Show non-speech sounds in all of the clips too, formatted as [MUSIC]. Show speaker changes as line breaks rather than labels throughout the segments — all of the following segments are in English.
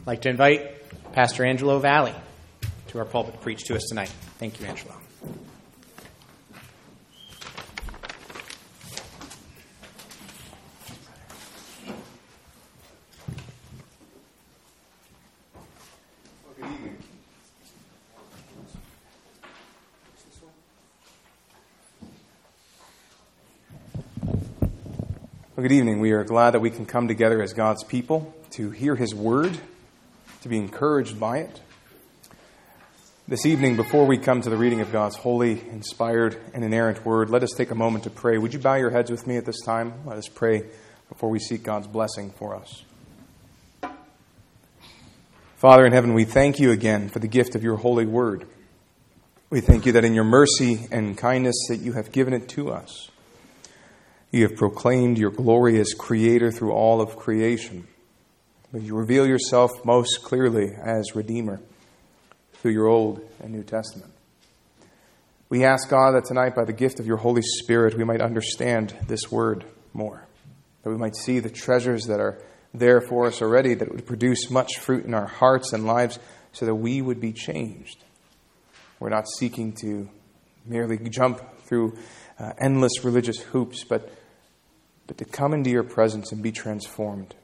I'd like to invite Pastor Angelo Valley to our pulpit to preach to us tonight. Thank you, Angelo.
Good evening. We are glad that we can come together as God's people to hear His Word, to be encouraged by it. This evening, before we come to the reading of God's holy, inspired, and inerrant Word, let us take a moment to pray. Would you bow your heads with me at this time? Let us pray before we seek God's blessing for us. Father in heaven, we thank you again for the gift of your holy Word. We thank you that in your mercy and kindness that you have given it to us. You have proclaimed your glory as creator through all of creation. But you reveal yourself most clearly as Redeemer through your Old and New Testament. We ask God that tonight, by the gift of your Holy Spirit, we might understand this word more, that we might see the treasures that are there for us already, that would produce much fruit in our hearts and lives, so that we would be changed. We're not seeking to merely jump through uh, endless religious hoops, but but to come into your presence and be transformed,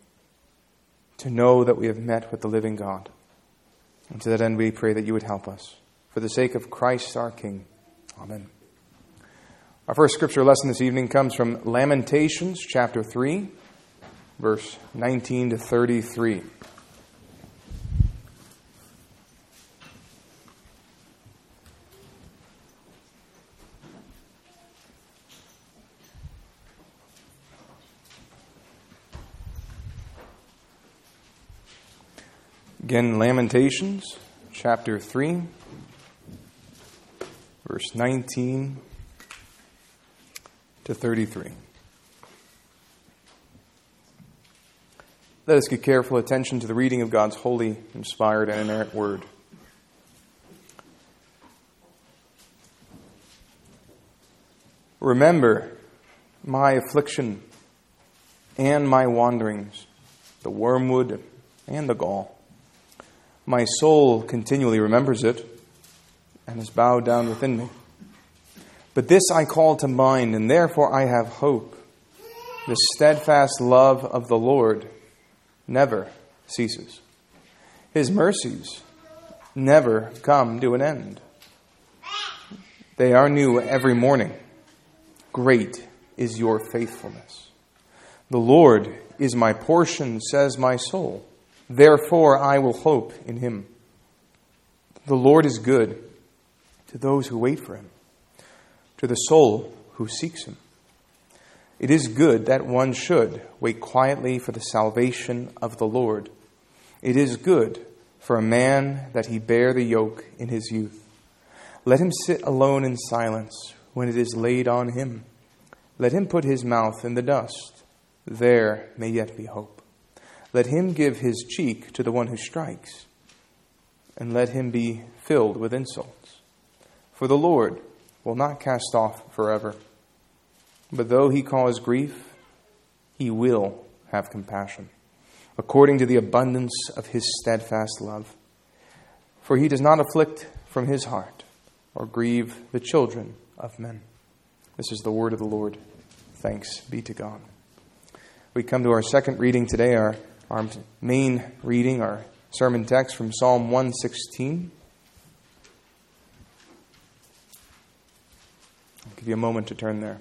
to know that we have met with the living God. And to that end, we pray that you would help us. For the sake of Christ our King. Amen. Our first scripture lesson this evening comes from Lamentations chapter 3, verse 19 to 33. Again, Lamentations chapter 3, verse 19 to 33. Let us give careful attention to the reading of God's holy, inspired, and inerrant word. Remember my affliction and my wanderings, the wormwood and the gall my soul continually remembers it and is bowed down within me. But this I call to mind, and therefore I have hope. The steadfast love of the Lord never ceases, His mercies never come to an end. They are new every morning. Great is your faithfulness. The Lord is my portion, says my soul. Therefore, I will hope in him. The Lord is good to those who wait for him, to the soul who seeks him. It is good that one should wait quietly for the salvation of the Lord. It is good for a man that he bear the yoke in his youth. Let him sit alone in silence when it is laid on him. Let him put his mouth in the dust. There may yet be hope. Let him give his cheek to the one who strikes, and let him be filled with insults. For the Lord will not cast off forever. But though he cause grief, he will have compassion, according to the abundance of his steadfast love. For he does not afflict from his heart, or grieve the children of men. This is the word of the Lord. Thanks be to God. We come to our second reading today, our our main reading, our sermon text from Psalm 116. I'll give you a moment to turn there.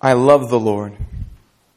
I love the Lord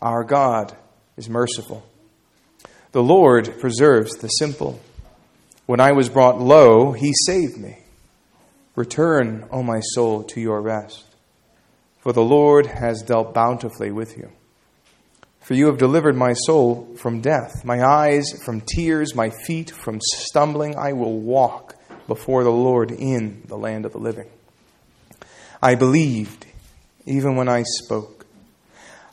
Our God is merciful. The Lord preserves the simple. When I was brought low, he saved me. Return, O my soul, to your rest, for the Lord has dealt bountifully with you. For you have delivered my soul from death, my eyes from tears, my feet from stumbling. I will walk before the Lord in the land of the living. I believed even when I spoke.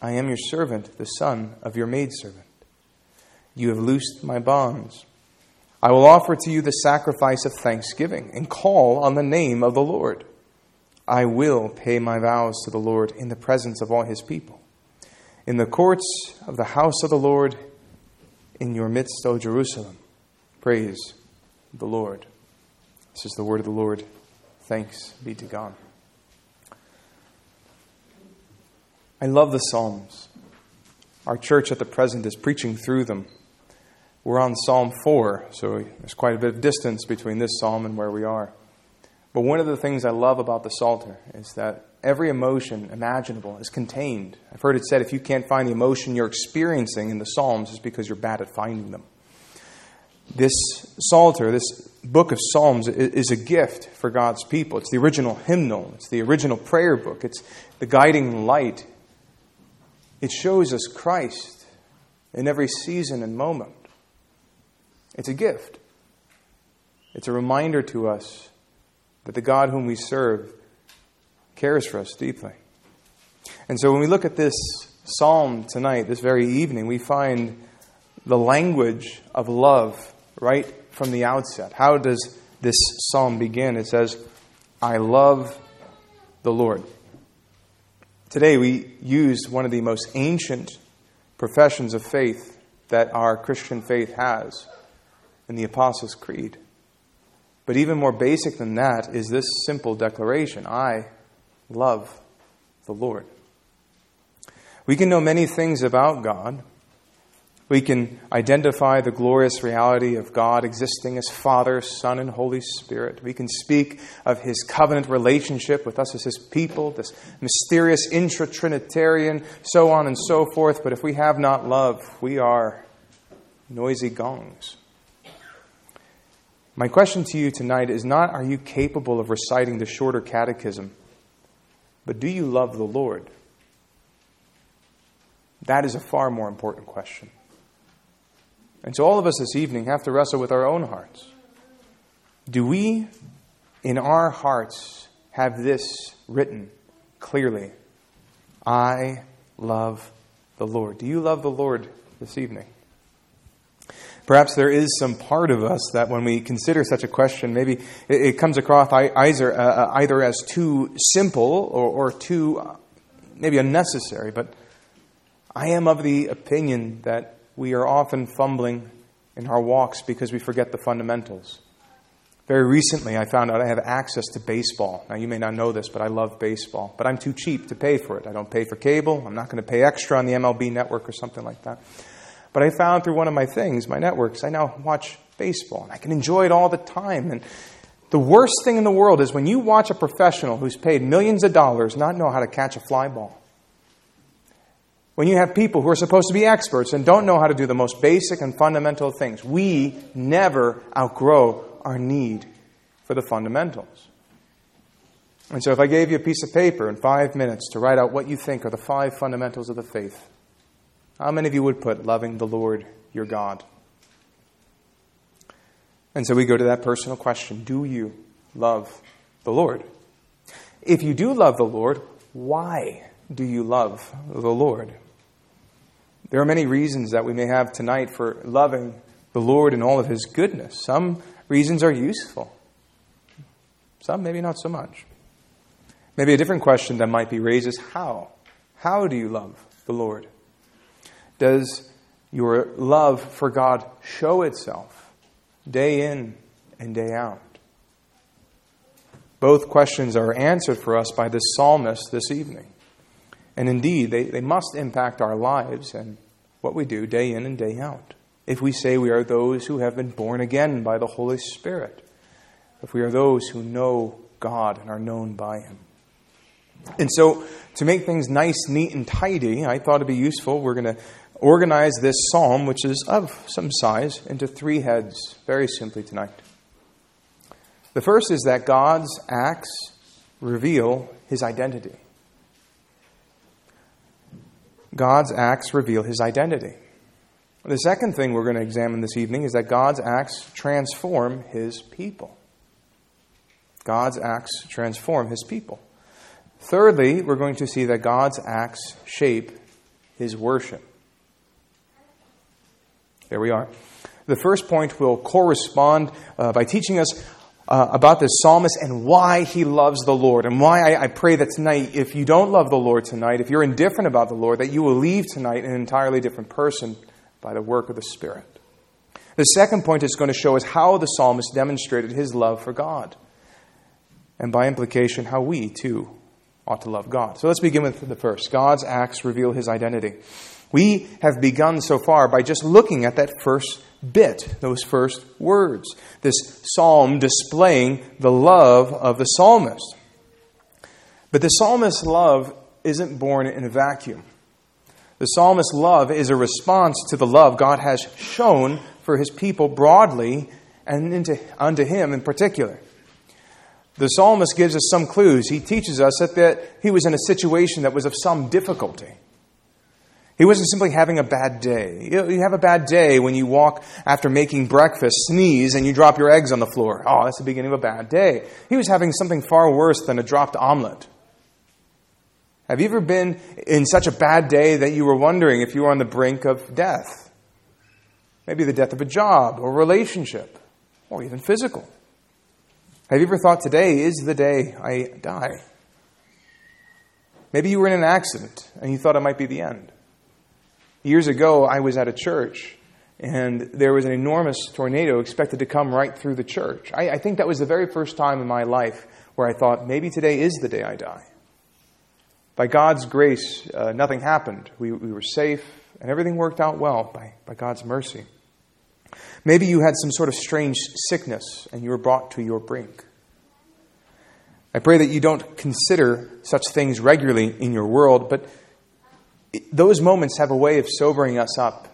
I am your servant, the son of your maidservant. You have loosed my bonds. I will offer to you the sacrifice of thanksgiving and call on the name of the Lord. I will pay my vows to the Lord in the presence of all his people. In the courts of the house of the Lord, in your midst, O Jerusalem, praise the Lord. This is the word of the Lord. Thanks be to God. I love the Psalms. Our church at the present is preaching through them. We're on Psalm 4, so there's quite a bit of distance between this psalm and where we are. But one of the things I love about the Psalter is that every emotion imaginable is contained. I've heard it said if you can't find the emotion you're experiencing in the Psalms, it's because you're bad at finding them. This Psalter, this book of Psalms, is a gift for God's people. It's the original hymnal, it's the original prayer book, it's the guiding light. It shows us Christ in every season and moment. It's a gift. It's a reminder to us that the God whom we serve cares for us deeply. And so when we look at this psalm tonight, this very evening, we find the language of love right from the outset. How does this psalm begin? It says, I love the Lord. Today we use one of the most ancient professions of faith that our Christian faith has in the Apostles' Creed. But even more basic than that is this simple declaration I love the Lord. We can know many things about God. We can identify the glorious reality of God existing as Father, Son, and Holy Spirit. We can speak of His covenant relationship with us as His people, this mysterious intra Trinitarian, so on and so forth. But if we have not love, we are noisy gongs. My question to you tonight is not are you capable of reciting the shorter catechism, but do you love the Lord? That is a far more important question. And so, all of us this evening have to wrestle with our own hearts. Do we, in our hearts, have this written clearly? I love the Lord. Do you love the Lord this evening? Perhaps there is some part of us that when we consider such a question, maybe it, comes across either, uh, uh, either as too simple or, or too uh, maybe unnecessary. But I am of the opinion that we are often fumbling in our walks because we forget the fundamentals. Very recently, I found out I have access to baseball. Now, you may not know this, but I love baseball. But I'm too cheap to pay for it. I don't pay for cable. I'm not going to pay extra on the MLB network or something like that. But I found through one of my things, my networks, I now watch baseball and I can enjoy it all the time. And the worst thing in the world is when you watch a professional who's paid millions of dollars not know how to catch a fly ball. When you have people who are supposed to be experts and don't know how to do the most basic and fundamental things, we never outgrow our need for the fundamentals. And so, if I gave you a piece of paper in five minutes to write out what you think are the five fundamentals of the faith, how many of you would put loving the Lord your God? And so we go to that personal question Do you love the Lord? If you do love the Lord, why do you love the Lord? There are many reasons that we may have tonight for loving the Lord and all of His goodness. Some reasons are useful, some maybe not so much. Maybe a different question that might be raised is how? How do you love the Lord? Does your love for God show itself day in and day out? Both questions are answered for us by this psalmist this evening. And indeed, they, they must impact our lives and what we do day in and day out. If we say we are those who have been born again by the Holy Spirit, if we are those who know God and are known by Him. And so, to make things nice, neat, and tidy, I thought it'd be useful. We're going to organize this psalm, which is of some size, into three heads very simply tonight. The first is that God's acts reveal His identity. God's acts reveal His identity. The second thing we're going to examine this evening is that God's acts transform His people. God's acts transform His people. Thirdly, we're going to see that God's acts shape his worship. There we are. The first point will correspond uh, by teaching us uh, about this psalmist and why he loves the Lord. And why I, I pray that tonight, if you don't love the Lord tonight, if you're indifferent about the Lord, that you will leave tonight an entirely different person by the work of the Spirit. The second point is going to show us how the psalmist demonstrated his love for God. And by implication, how we, too, ought to love God. So let's begin with the first. God's acts reveal his identity. We have begun so far by just looking at that first bit, those first words. This psalm displaying the love of the psalmist. But the psalmist's love isn't born in a vacuum. The psalmist's love is a response to the love God has shown for his people broadly and into, unto him in particular. The psalmist gives us some clues. He teaches us that, that he was in a situation that was of some difficulty. He wasn't simply having a bad day. You have a bad day when you walk after making breakfast, sneeze, and you drop your eggs on the floor. Oh, that's the beginning of a bad day. He was having something far worse than a dropped omelet. Have you ever been in such a bad day that you were wondering if you were on the brink of death? Maybe the death of a job or relationship, or even physical. Have you ever thought today is the day I die? Maybe you were in an accident and you thought it might be the end. Years ago, I was at a church and there was an enormous tornado expected to come right through the church. I, I think that was the very first time in my life where I thought maybe today is the day I die. By God's grace, uh, nothing happened. We, we were safe and everything worked out well by, by God's mercy. Maybe you had some sort of strange sickness and you were brought to your brink. I pray that you don't consider such things regularly in your world, but those moments have a way of sobering us up.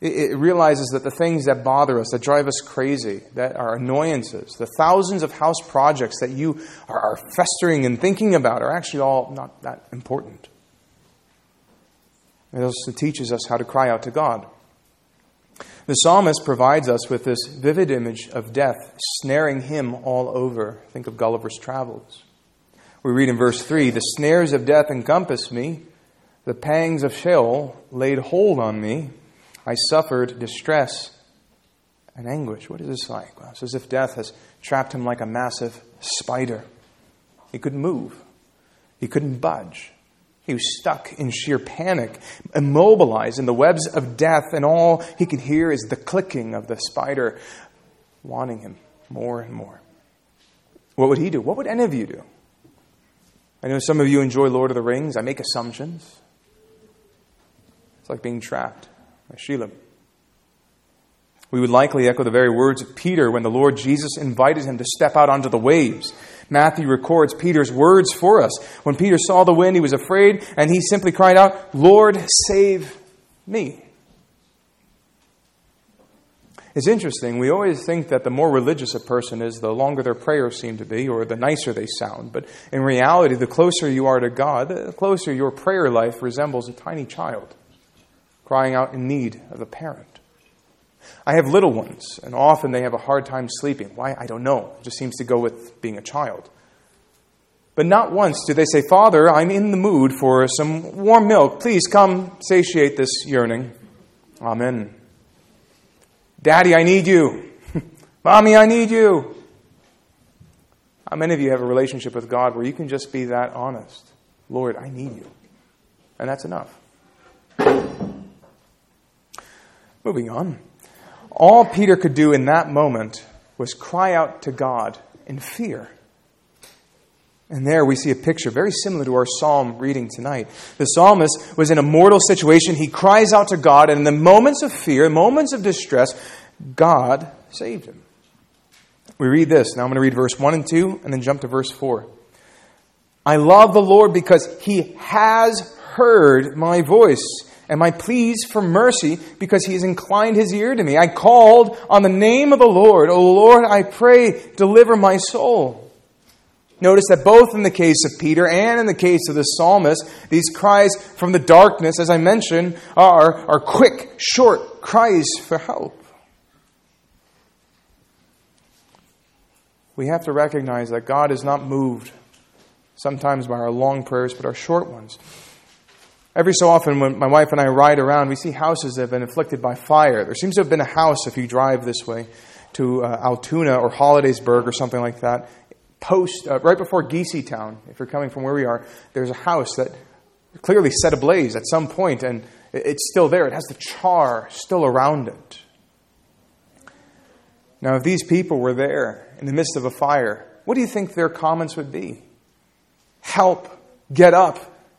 It realizes that the things that bother us, that drive us crazy, that are annoyances, the thousands of house projects that you are festering and thinking about are actually all not that important. It also teaches us how to cry out to God. The psalmist provides us with this vivid image of death snaring him all over. Think of Gulliver's Travels. We read in verse 3 The snares of death encompassed me, the pangs of Sheol laid hold on me. I suffered distress and anguish. What is this like? Well, it's as if death has trapped him like a massive spider. He couldn't move, he couldn't budge. He was stuck in sheer panic, immobilized in the webs of death, and all he could hear is the clicking of the spider wanting him more and more. What would he do? What would any of you do? I know some of you enjoy Lord of the Rings. I make assumptions. It's like being trapped by Shelob. We would likely echo the very words of Peter when the Lord Jesus invited him to step out onto the waves. Matthew records Peter's words for us. When Peter saw the wind, he was afraid, and he simply cried out, Lord, save me. It's interesting. We always think that the more religious a person is, the longer their prayers seem to be, or the nicer they sound. But in reality, the closer you are to God, the closer your prayer life resembles a tiny child crying out in need of a parent. I have little ones, and often they have a hard time sleeping. Why? I don't know. It just seems to go with being a child. But not once do they say, Father, I'm in the mood for some warm milk. Please come satiate this yearning. Amen. Daddy, I need you. [LAUGHS] Mommy, I need you. How many of you have a relationship with God where you can just be that honest? Lord, I need you. And that's enough. Moving on. All Peter could do in that moment was cry out to God in fear. And there we see a picture very similar to our psalm reading tonight. The psalmist was in a mortal situation. He cries out to God, and in the moments of fear, moments of distress, God saved him. We read this. Now I'm going to read verse 1 and 2, and then jump to verse 4. I love the Lord because he has heard my voice and my pleas for mercy because he has inclined his ear to me. I called on the name of the Lord. O Lord, I pray, deliver my soul. Notice that both in the case of Peter and in the case of the psalmist, these cries from the darkness, as I mentioned, are, are quick, short cries for help. We have to recognize that God is not moved sometimes by our long prayers, but our short ones. Every so often, when my wife and I ride around, we see houses that have been afflicted by fire. There seems to have been a house, if you drive this way, to uh, Altoona or Hollidaysburg or something like that, post, uh, right before Geesey Town, if you're coming from where we are, there's a house that clearly set ablaze at some point, and it's still there. It has the char still around it. Now, if these people were there in the midst of a fire, what do you think their comments would be? Help, get up,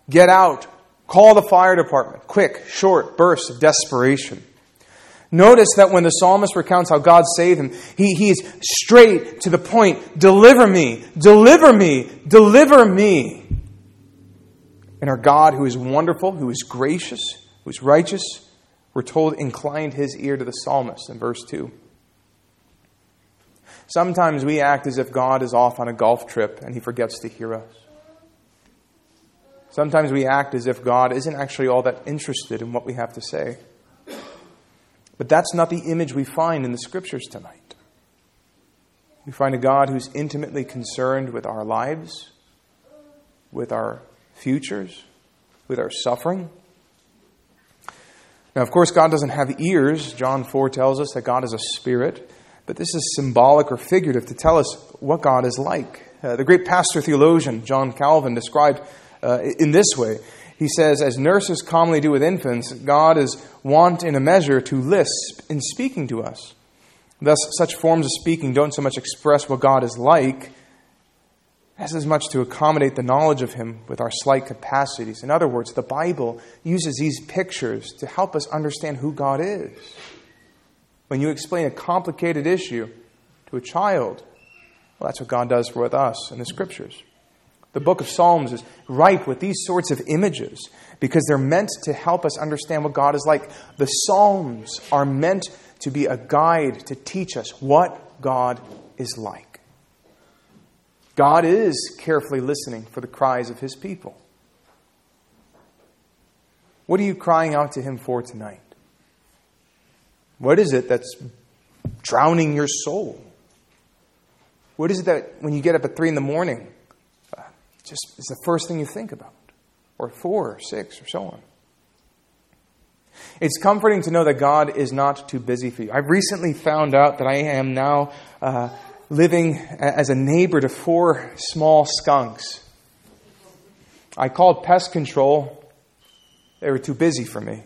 get out, call the fire department. Quick, short bursts of desperation. Notice that when the psalmist recounts how God saved him, he, he is straight to the point deliver me, deliver me, deliver me. And our God, who is wonderful, who is gracious, who is righteous, we're told inclined his ear to the psalmist in verse 2. Sometimes we act as if God is off on a golf trip and he forgets to hear us. Sometimes we act as if God isn't actually all that interested in what we have to say. But that's not the image we find in the scriptures tonight. We find a God who's intimately concerned with our lives, with our futures, with our suffering. Now, of course, God doesn't have ears. John 4 tells us that God is a spirit, but this is symbolic or figurative to tell us what God is like. Uh, the great pastor theologian John Calvin described uh, in this way he says, As nurses commonly do with infants, God is wont in a measure to lisp in speaking to us. Thus, such forms of speaking don't so much express what God is like as as much to accommodate the knowledge of Him with our slight capacities. In other words, the Bible uses these pictures to help us understand who God is. When you explain a complicated issue to a child, well, that's what God does with us in the Scriptures. The book of Psalms is ripe with these sorts of images because they're meant to help us understand what God is like. The Psalms are meant to be a guide to teach us what God is like. God is carefully listening for the cries of his people. What are you crying out to him for tonight? What is it that's drowning your soul? What is it that when you get up at three in the morning, just the first thing you think about, or four, or six, or so on. It's comforting to know that God is not too busy for you. I've recently found out that I am now uh, living as a neighbor to four small skunks. I called pest control. They were too busy for me.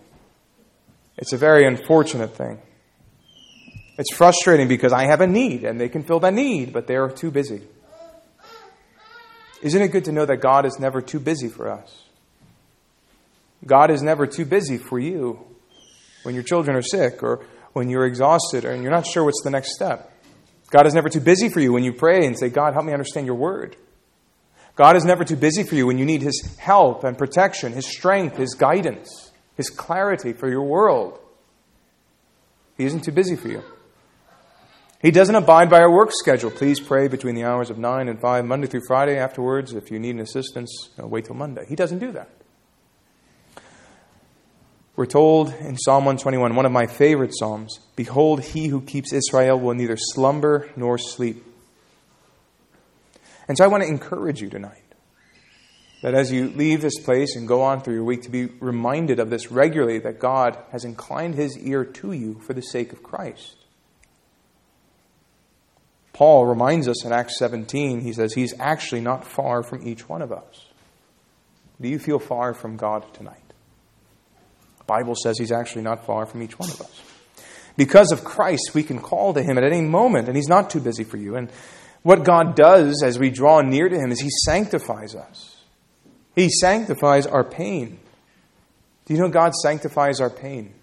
It's a very unfortunate thing. It's frustrating because I have a need and they can fill that need, but they are too busy. Isn't it good to know that God is never too busy for us? God is never too busy for you when your children are sick or when you're exhausted and you're not sure what's the next step. God is never too busy for you when you pray and say, God, help me understand your word. God is never too busy for you when you need His help and protection, His strength, His guidance, His clarity for your world. He isn't too busy for you. He doesn't abide by our work schedule. Please pray between the hours of 9 and 5, Monday through Friday. Afterwards, if you need an assistance, uh, wait till Monday. He doesn't do that. We're told in Psalm 121, one of my favorite Psalms Behold, he who keeps Israel will neither slumber nor sleep. And so I want to encourage you tonight that as you leave this place and go on through your week, to be reminded of this regularly that God has inclined his ear to you for the sake of Christ. Paul reminds us in Acts 17, he says, He's actually not far from each one of us. Do you feel far from God tonight? The Bible says He's actually not far from each one of us. Because of Christ, we can call to Him at any moment, and He's not too busy for you. And what God does as we draw near to Him is He sanctifies us. He sanctifies our pain. Do you know God sanctifies our pain?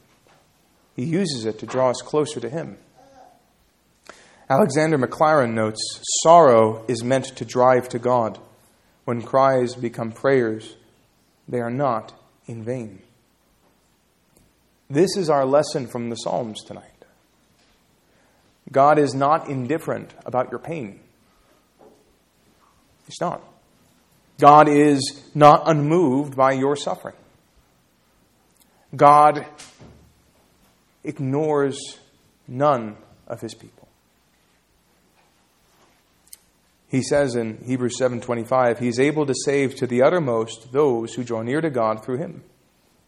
He uses it to draw us closer to Him. Alexander Maclaren notes sorrow is meant to drive to God. When cries become prayers, they are not in vain. This is our lesson from the Psalms tonight. God is not indifferent about your pain. He's not. God is not unmoved by your suffering. God ignores none of his people. He says in Hebrews 7:25, he is able to save to the uttermost those who draw near to God through him,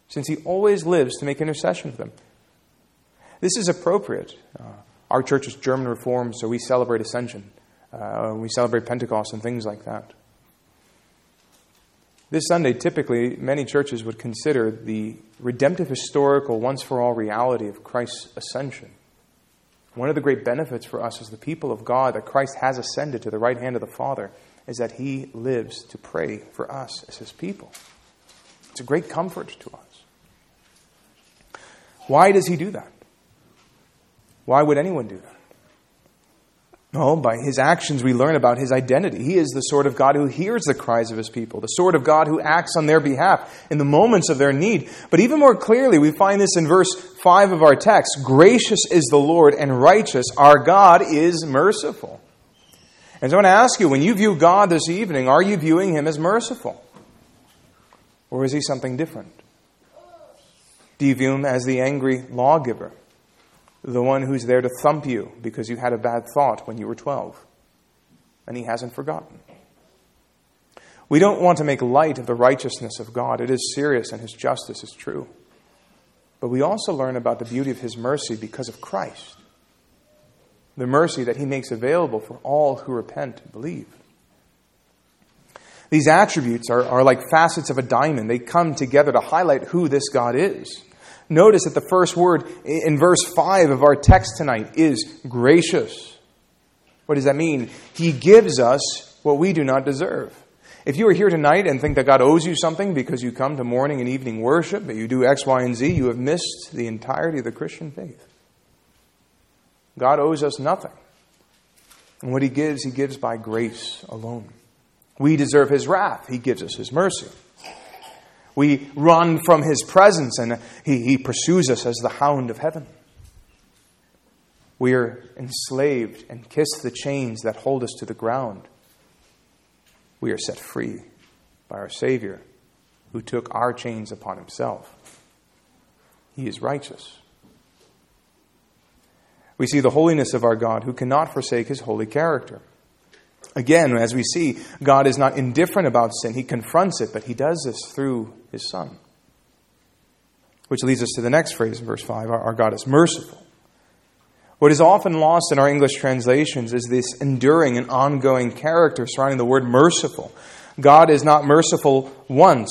since he always lives to make intercession for them. This is appropriate. Uh, our church is German Reformed, so we celebrate Ascension. Uh, we celebrate Pentecost and things like that. This Sunday, typically, many churches would consider the redemptive, historical, once for all reality of Christ's ascension. One of the great benefits for us as the people of God that Christ has ascended to the right hand of the Father is that he lives to pray for us as his people. It's a great comfort to us. Why does he do that? Why would anyone do that? No, by his actions we learn about his identity. He is the sort of God who hears the cries of his people, the sort of God who acts on their behalf in the moments of their need. But even more clearly, we find this in verse 5 of our text Gracious is the Lord and righteous. Our God is merciful. And so I want to ask you when you view God this evening, are you viewing him as merciful? Or is he something different? Do you view him as the angry lawgiver? The one who's there to thump you because you had a bad thought when you were 12, and he hasn't forgotten. We don't want to make light of the righteousness of God. It is serious, and his justice is true. But we also learn about the beauty of his mercy because of Christ, the mercy that he makes available for all who repent and believe. These attributes are, are like facets of a diamond. They come together to highlight who this God is. Notice that the first word in verse 5 of our text tonight is gracious. What does that mean? He gives us what we do not deserve. If you are here tonight and think that God owes you something because you come to morning and evening worship, but you do X, Y, and Z, you have missed the entirety of the Christian faith. God owes us nothing. And what He gives, He gives by grace alone. We deserve His wrath, He gives us His mercy. We run from his presence and he, he pursues us as the hound of heaven. We are enslaved and kiss the chains that hold us to the ground. We are set free by our Savior who took our chains upon himself. He is righteous. We see the holiness of our God who cannot forsake his holy character. Again, as we see, God is not indifferent about sin. He confronts it, but he does this through his Son. Which leads us to the next phrase in verse 5 our, God is merciful. What is often lost in our English translations is this enduring and ongoing character surrounding the word merciful. God is not merciful once.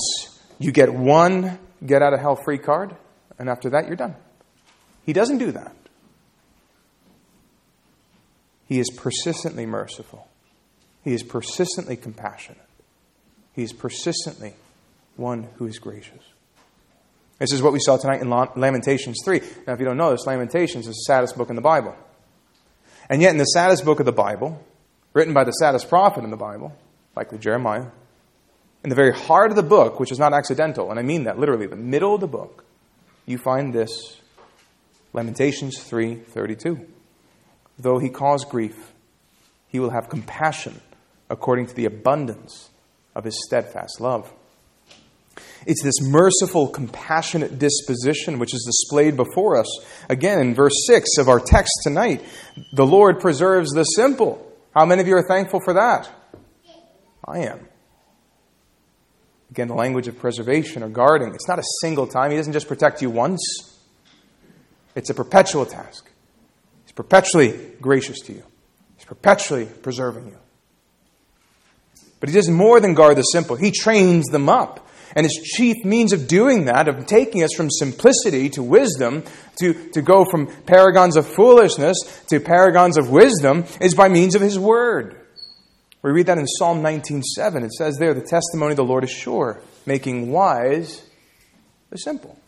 You get one get out of hell free card, and after that, you're done. He doesn't do that. He is persistently merciful. He is persistently compassionate. He is persistently one who is gracious. This is what we saw tonight in Lamentations 3. Now, if you don't know this, Lamentations is the saddest book in the Bible. And yet, in the saddest book of the Bible, written by the saddest prophet in the Bible, likely Jeremiah, in the very heart of the book, which is not accidental, and I mean that literally, the middle of the book, you find this Lamentations 3:32. Though he cause grief, he will have compassion according to the abundance of his steadfast love. It's this merciful, compassionate disposition which is displayed before us. Again, in verse 6 of our text tonight, the Lord preserves the simple. How many of you are thankful for that? I am. Again, the language of preservation or guarding. It's not a single time. He doesn't just protect you once, it's a perpetual task. He's perpetually gracious to you, He's perpetually preserving you. But he does more than guard the simple. He trains them up. And his chief means of doing that, of taking us from simplicity to wisdom, to, to go from paragons of foolishness to paragons of wisdom, is by means of his word. We read that in Psalm 19:7. It says there, the testimony of the Lord is sure, making wise the simple.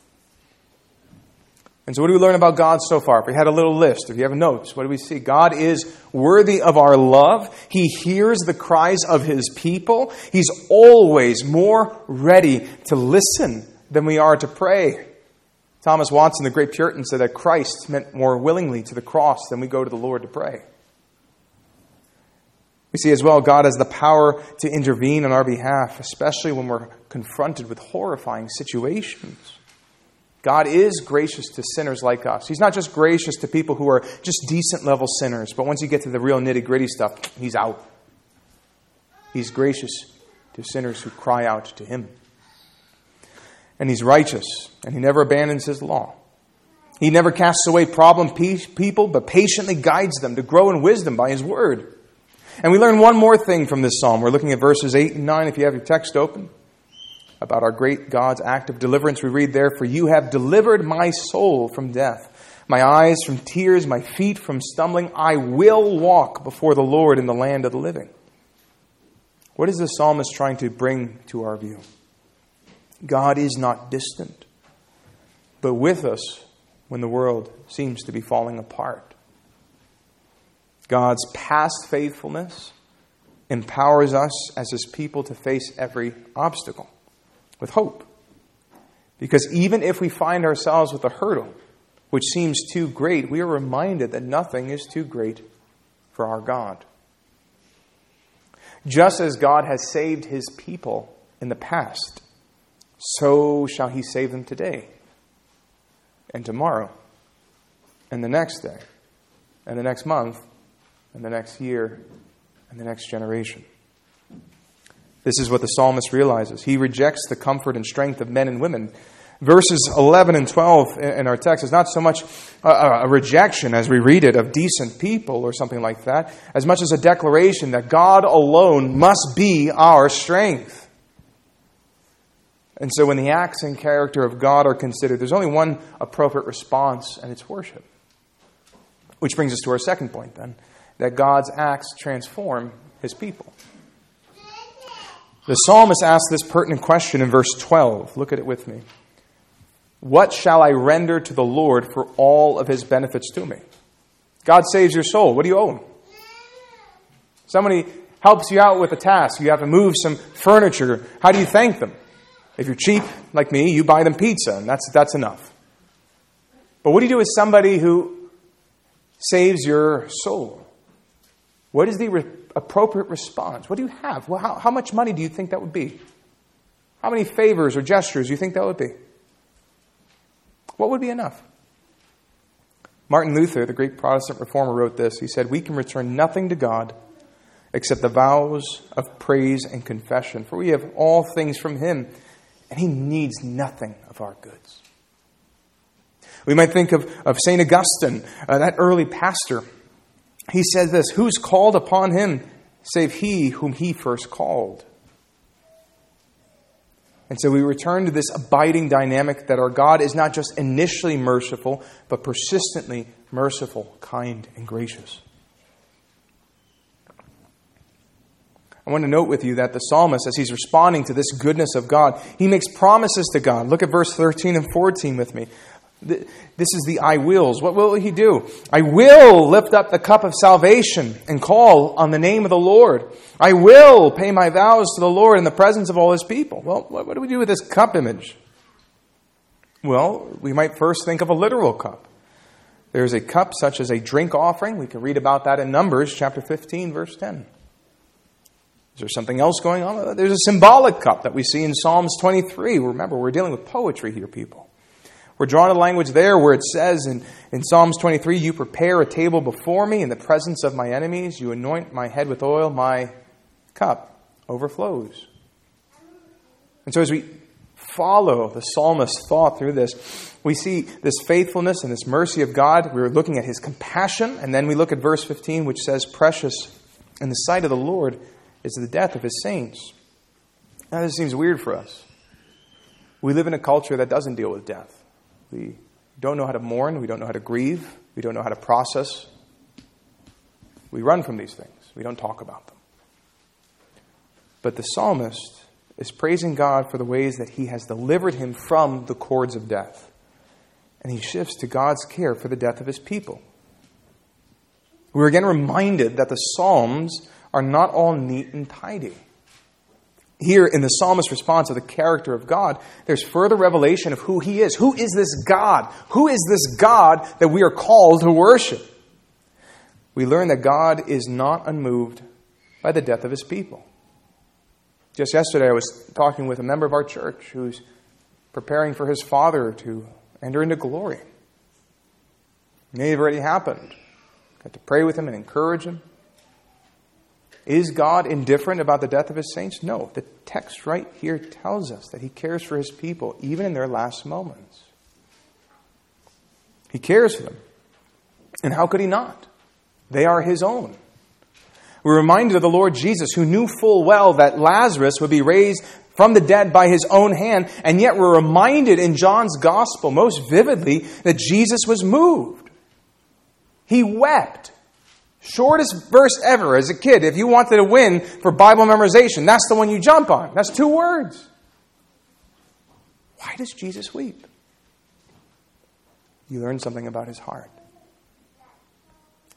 And so, what do we learn about God so far? If we had a little list, if you have notes, what do we see? God is worthy of our love. He hears the cries of His people. He's always more ready to listen than we are to pray. Thomas Watson, the great Puritan, said that Christ meant more willingly to the cross than we go to the Lord to pray. We see as well God has the power to intervene on our behalf, especially when we're confronted with horrifying situations. God is gracious to sinners like us. He's not just gracious to people who are just decent level sinners, but once you get to the real nitty gritty stuff, He's out. He's gracious to sinners who cry out to Him. And He's righteous, and He never abandons His law. He never casts away problem people, but patiently guides them to grow in wisdom by His word. And we learn one more thing from this psalm. We're looking at verses 8 and 9 if you have your text open about our great God's act of deliverance. We read there, For you have delivered my soul from death, my eyes from tears, my feet from stumbling. I will walk before the Lord in the land of the living. What is the psalmist trying to bring to our view? God is not distant, but with us when the world seems to be falling apart. God's past faithfulness empowers us as his people to face every obstacle with hope. Because even if we find ourselves with a hurdle which seems too great, we are reminded that nothing is too great for our God. Just as God has saved his people in the past, so shall he save them today, and tomorrow, and the next day, and the next month, and the next year, and the next generation. This is what the psalmist realizes. He rejects the comfort and strength of men and women. Verses 11 and 12 in our text is not so much a, rejection as we read it of decent people or something like that, as much as a declaration that God alone must be our strength. And so when the acts and character of God are considered, there's only one appropriate response, and it's worship. Which brings us to our second point then that God's acts transform his people. The psalmist asks this pertinent question in verse 12. Look at it with me. What shall I render to the Lord for all of his benefits to me? God saves your soul. What do you owe him? Somebody helps you out with a task. You have to move some furniture. How do you thank them? If you're cheap, like me, you buy them pizza, and that's, that's enough. But what do you do with somebody who saves your soul? What is the appropriate response? What do you have? Well, how, how much money do you think that would be? How many favors or gestures do you think that would be? What would be enough? Martin Luther, the great Protestant reformer, wrote this. He said, We can return nothing to God except the vows of praise and confession, for we have all things from Him, and He needs nothing of our goods. We might think of, of St. Augustine, uh, that early pastor he says this Who's called upon him save he whom he first called? And so we return to this abiding dynamic that our God is not just initially merciful, but persistently merciful, kind, and gracious. I want to note with you that the psalmist, as he's responding to this goodness of God, he makes promises to God. Look at verse 13 and 14 with me. This is the I wills. What will he do? I will lift up the cup of salvation and call on the name of the Lord. I will pay my vows to the Lord in the presence of all his people. Well, what do we do with this cup image? Well, we might first think of a literal cup. There's a cup such as a drink offering. We can read about that in Numbers chapter 15, verse 10. Is there something else going on? There's a symbolic cup that we see in Psalms 23. Remember, we're dealing with poetry here, people. We're drawn to language there where it says in, in Psalms 23 You prepare a table before me in the presence of my enemies, you anoint my head with oil, my cup overflows. And so as we follow the psalmist's thought through this, we see this faithfulness and this mercy of God. We're looking at his compassion, and then we look at verse 15, which says, Precious in the sight of the Lord is the death of his saints. Now, this seems weird for us. We live in a culture that doesn't deal with death. We don't know how to mourn, we don't know how to grieve, we don't know how to process. We run from these things, we don't talk about them. But the psalmist is praising God for the ways that he has delivered him from the cords of death. And he shifts to God's care for the death of his people. We're again reminded that the Psalms are not all neat and tidy. Here in the psalmist's response to the character of God, there's further revelation of who he is. Who is this God? Who is this God that we are called to worship? We learn that God is not unmoved by the death of his people. Just yesterday, I was talking with a member of our church who's preparing for his father to enter into glory. It may have already happened. Got to pray with him and encourage him. Is God indifferent about the death of his saints? No. The text right here tells us that he cares for his people even in their last moments. He cares for them. And how could he not? They are his own. We're reminded of the Lord Jesus, who knew full well that Lazarus would be raised from the dead by his own hand, and yet we're reminded in John's gospel most vividly that Jesus was moved. He wept. Shortest verse ever as a kid. If you wanted to win for Bible memorization, that's the one you jump on. That's two words. Why does Jesus weep? You learn something about his heart.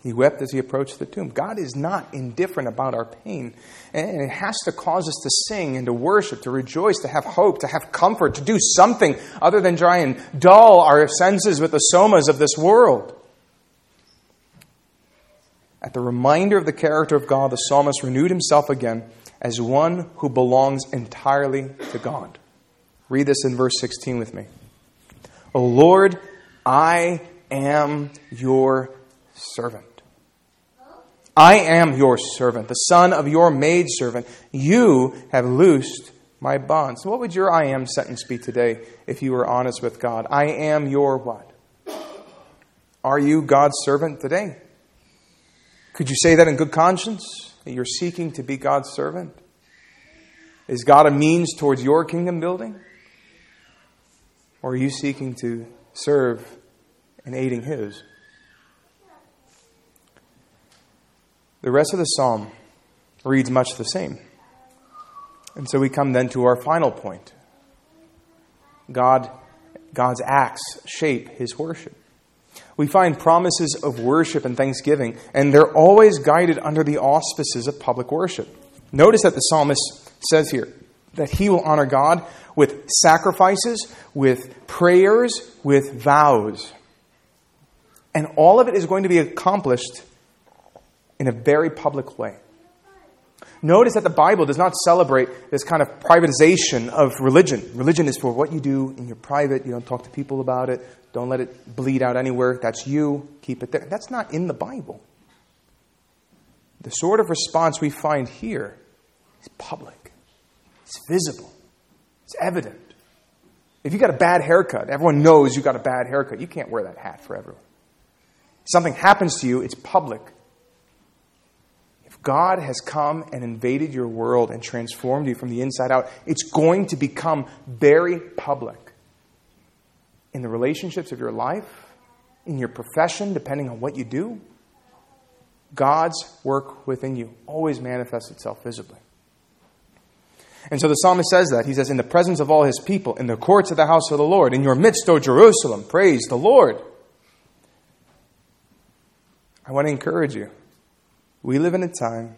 He wept as he approached the tomb. God is not indifferent about our pain. And it has to cause us to sing and to worship, to rejoice, to have hope, to have comfort, to do something other than try and dull our senses with the somas of this world. At the reminder of the character of God, the psalmist renewed himself again as one who belongs entirely to God. Read this in verse 16 with me. O Lord, I am your servant. I am your servant, the son of your maidservant. You have loosed my bonds. What would your I am sentence be today if you were honest with God? I am your what? Are you God's servant today? Could you say that in good conscience? That you're seeking to be God's servant? Is God a means towards your kingdom building? Or are you seeking to serve and aiding His? The rest of the psalm reads much the same. And so we come then to our final point. God, God's acts shape his worship we find promises of worship and thanksgiving, and they're always guided under the auspices of public worship. Notice that the psalmist says here that he will honor God with sacrifices, with prayers, with vows. And all of it is going to be accomplished in a very public way. Notice that the Bible does not celebrate this kind of privatization of religion. Religion is for what you do in your private, you don't talk to people about it, don't let it bleed out anywhere. That's you. Keep it there. That's not in the Bible. The sort of response we find here is public, it's visible, it's evident. If you got a bad haircut, everyone knows you got a bad haircut. You can't wear that hat forever. Something happens to you, it's public. God has come and invaded your world and transformed you from the inside out, it's going to become very public in the relationships of your life, in your profession, depending on what you do, God's work within you always manifests itself visibly. And so the psalmist says that. He says, In the presence of all his people, in the courts of the house of the Lord, in your midst, O Jerusalem, praise the Lord. I want to encourage you. We live in a time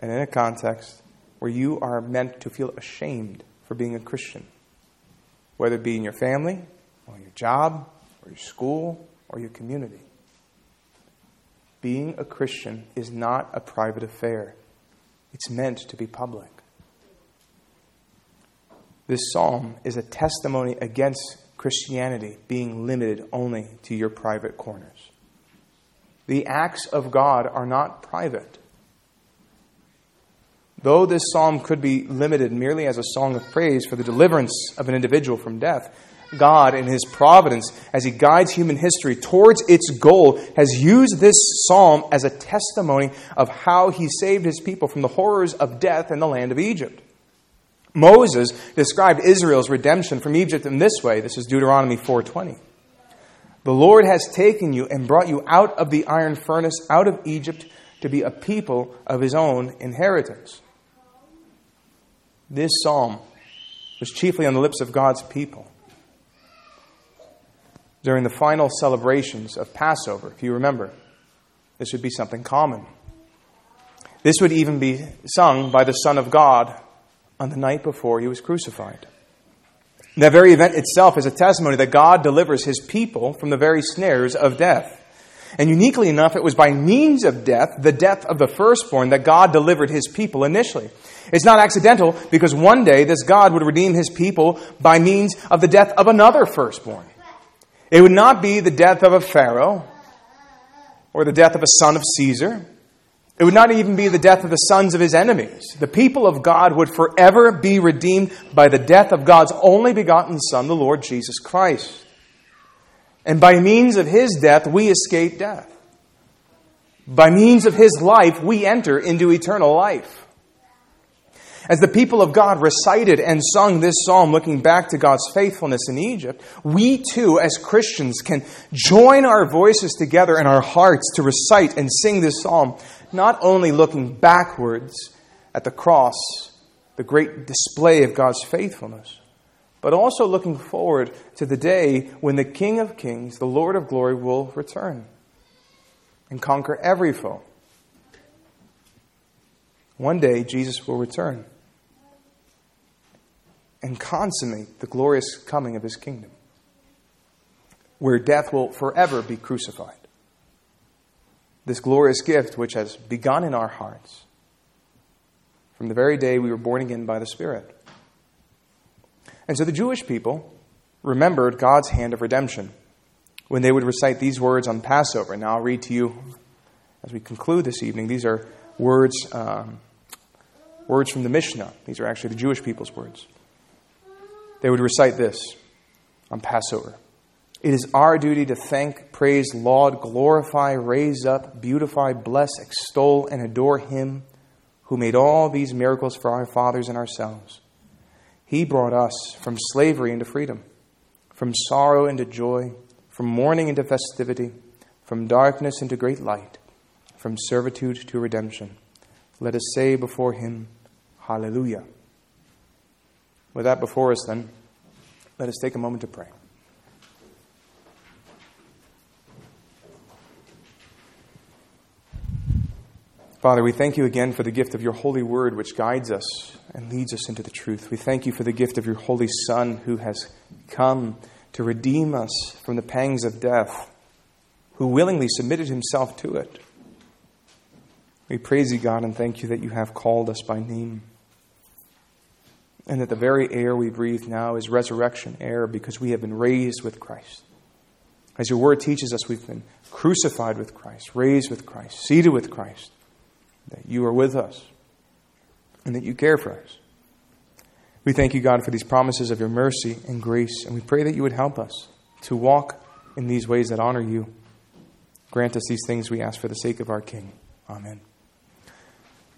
and in a context where you are meant to feel ashamed for being a Christian, whether it be in your family, or your job, or your school, or your community. Being a Christian is not a private affair, it's meant to be public. This psalm is a testimony against Christianity being limited only to your private corners. The acts of God are not private. Though this psalm could be limited merely as a song of praise for the deliverance of an individual from death, God, in His providence, as He guides human history towards its goal, has used this psalm as a testimony of how He saved His people from the horrors of death in the land of Egypt. Moses described Israel's redemption from Egypt in this way. This is Deuteronomy 4:20. The Lord has taken you and brought you out of the iron furnace, out of Egypt, to be a people of his own inheritance. This psalm was chiefly on the lips of God's people during the final celebrations of Passover, if you remember. This would be something common. This would even be sung by the Son of God on the night before he was crucified. That very event itself is a testimony that God delivers his people from the very snares of death. And uniquely enough, it was by means of death, the death of the firstborn, that God delivered his people initially. It's not accidental because one day this God would redeem his people by means of the death of another firstborn. It would not be the death of a Pharaoh or the death of a son of Caesar. It would not even be the death of the sons of his enemies. The people of God would forever be redeemed by the death of God's only begotten Son, the Lord Jesus Christ. And by means of his death, we escape death. By means of his life, we enter into eternal life. As the people of God recited and sung this psalm looking back to God's faithfulness in Egypt, we too, as Christians, can join our voices together in our hearts to recite and sing this psalm, not only looking backwards at the cross, the great display of God's faithfulness, but also looking forward to the day when the King of Kings, the Lord of glory, will return and conquer every foe. One day, Jesus will return and consummate the glorious coming of his kingdom, where death will forever be crucified. This glorious gift, which has begun in our hearts from the very day we were born again by the Spirit. And so the Jewish people remembered God's hand of redemption when they would recite these words on Passover. Now I'll read to you as we conclude this evening. These are words. Um, words from the Mishnah. These are actually the Jewish people's words. They would recite this on Passover It is our duty to thank, praise, laud, glorify, raise up, beautify, bless, extol, and adore Him who made all these miracles for our fathers and ourselves. He brought us from slavery into freedom, from sorrow into joy, from mourning into festivity, from darkness into great light, from servitude to redemption. Let us say before Him, Hallelujah. With that before us, then, let us take a moment to pray. Father, we thank you again for the gift of your holy word, which guides us and leads us into the truth. We thank you for the gift of your holy Son, who has come to redeem us from the pangs of death, who willingly submitted himself to it. We praise you, God, and thank you that you have called us by name and that the very air we breathe now is resurrection air because we have been raised with Christ. As your word teaches us, we've been crucified with Christ, raised with Christ, seated with Christ, that you are with us, and that you care for us. We thank you, God, for these promises of your mercy and grace, and we pray that you would help us to walk in these ways that honor you. Grant us these things we ask for the sake of our King. Amen.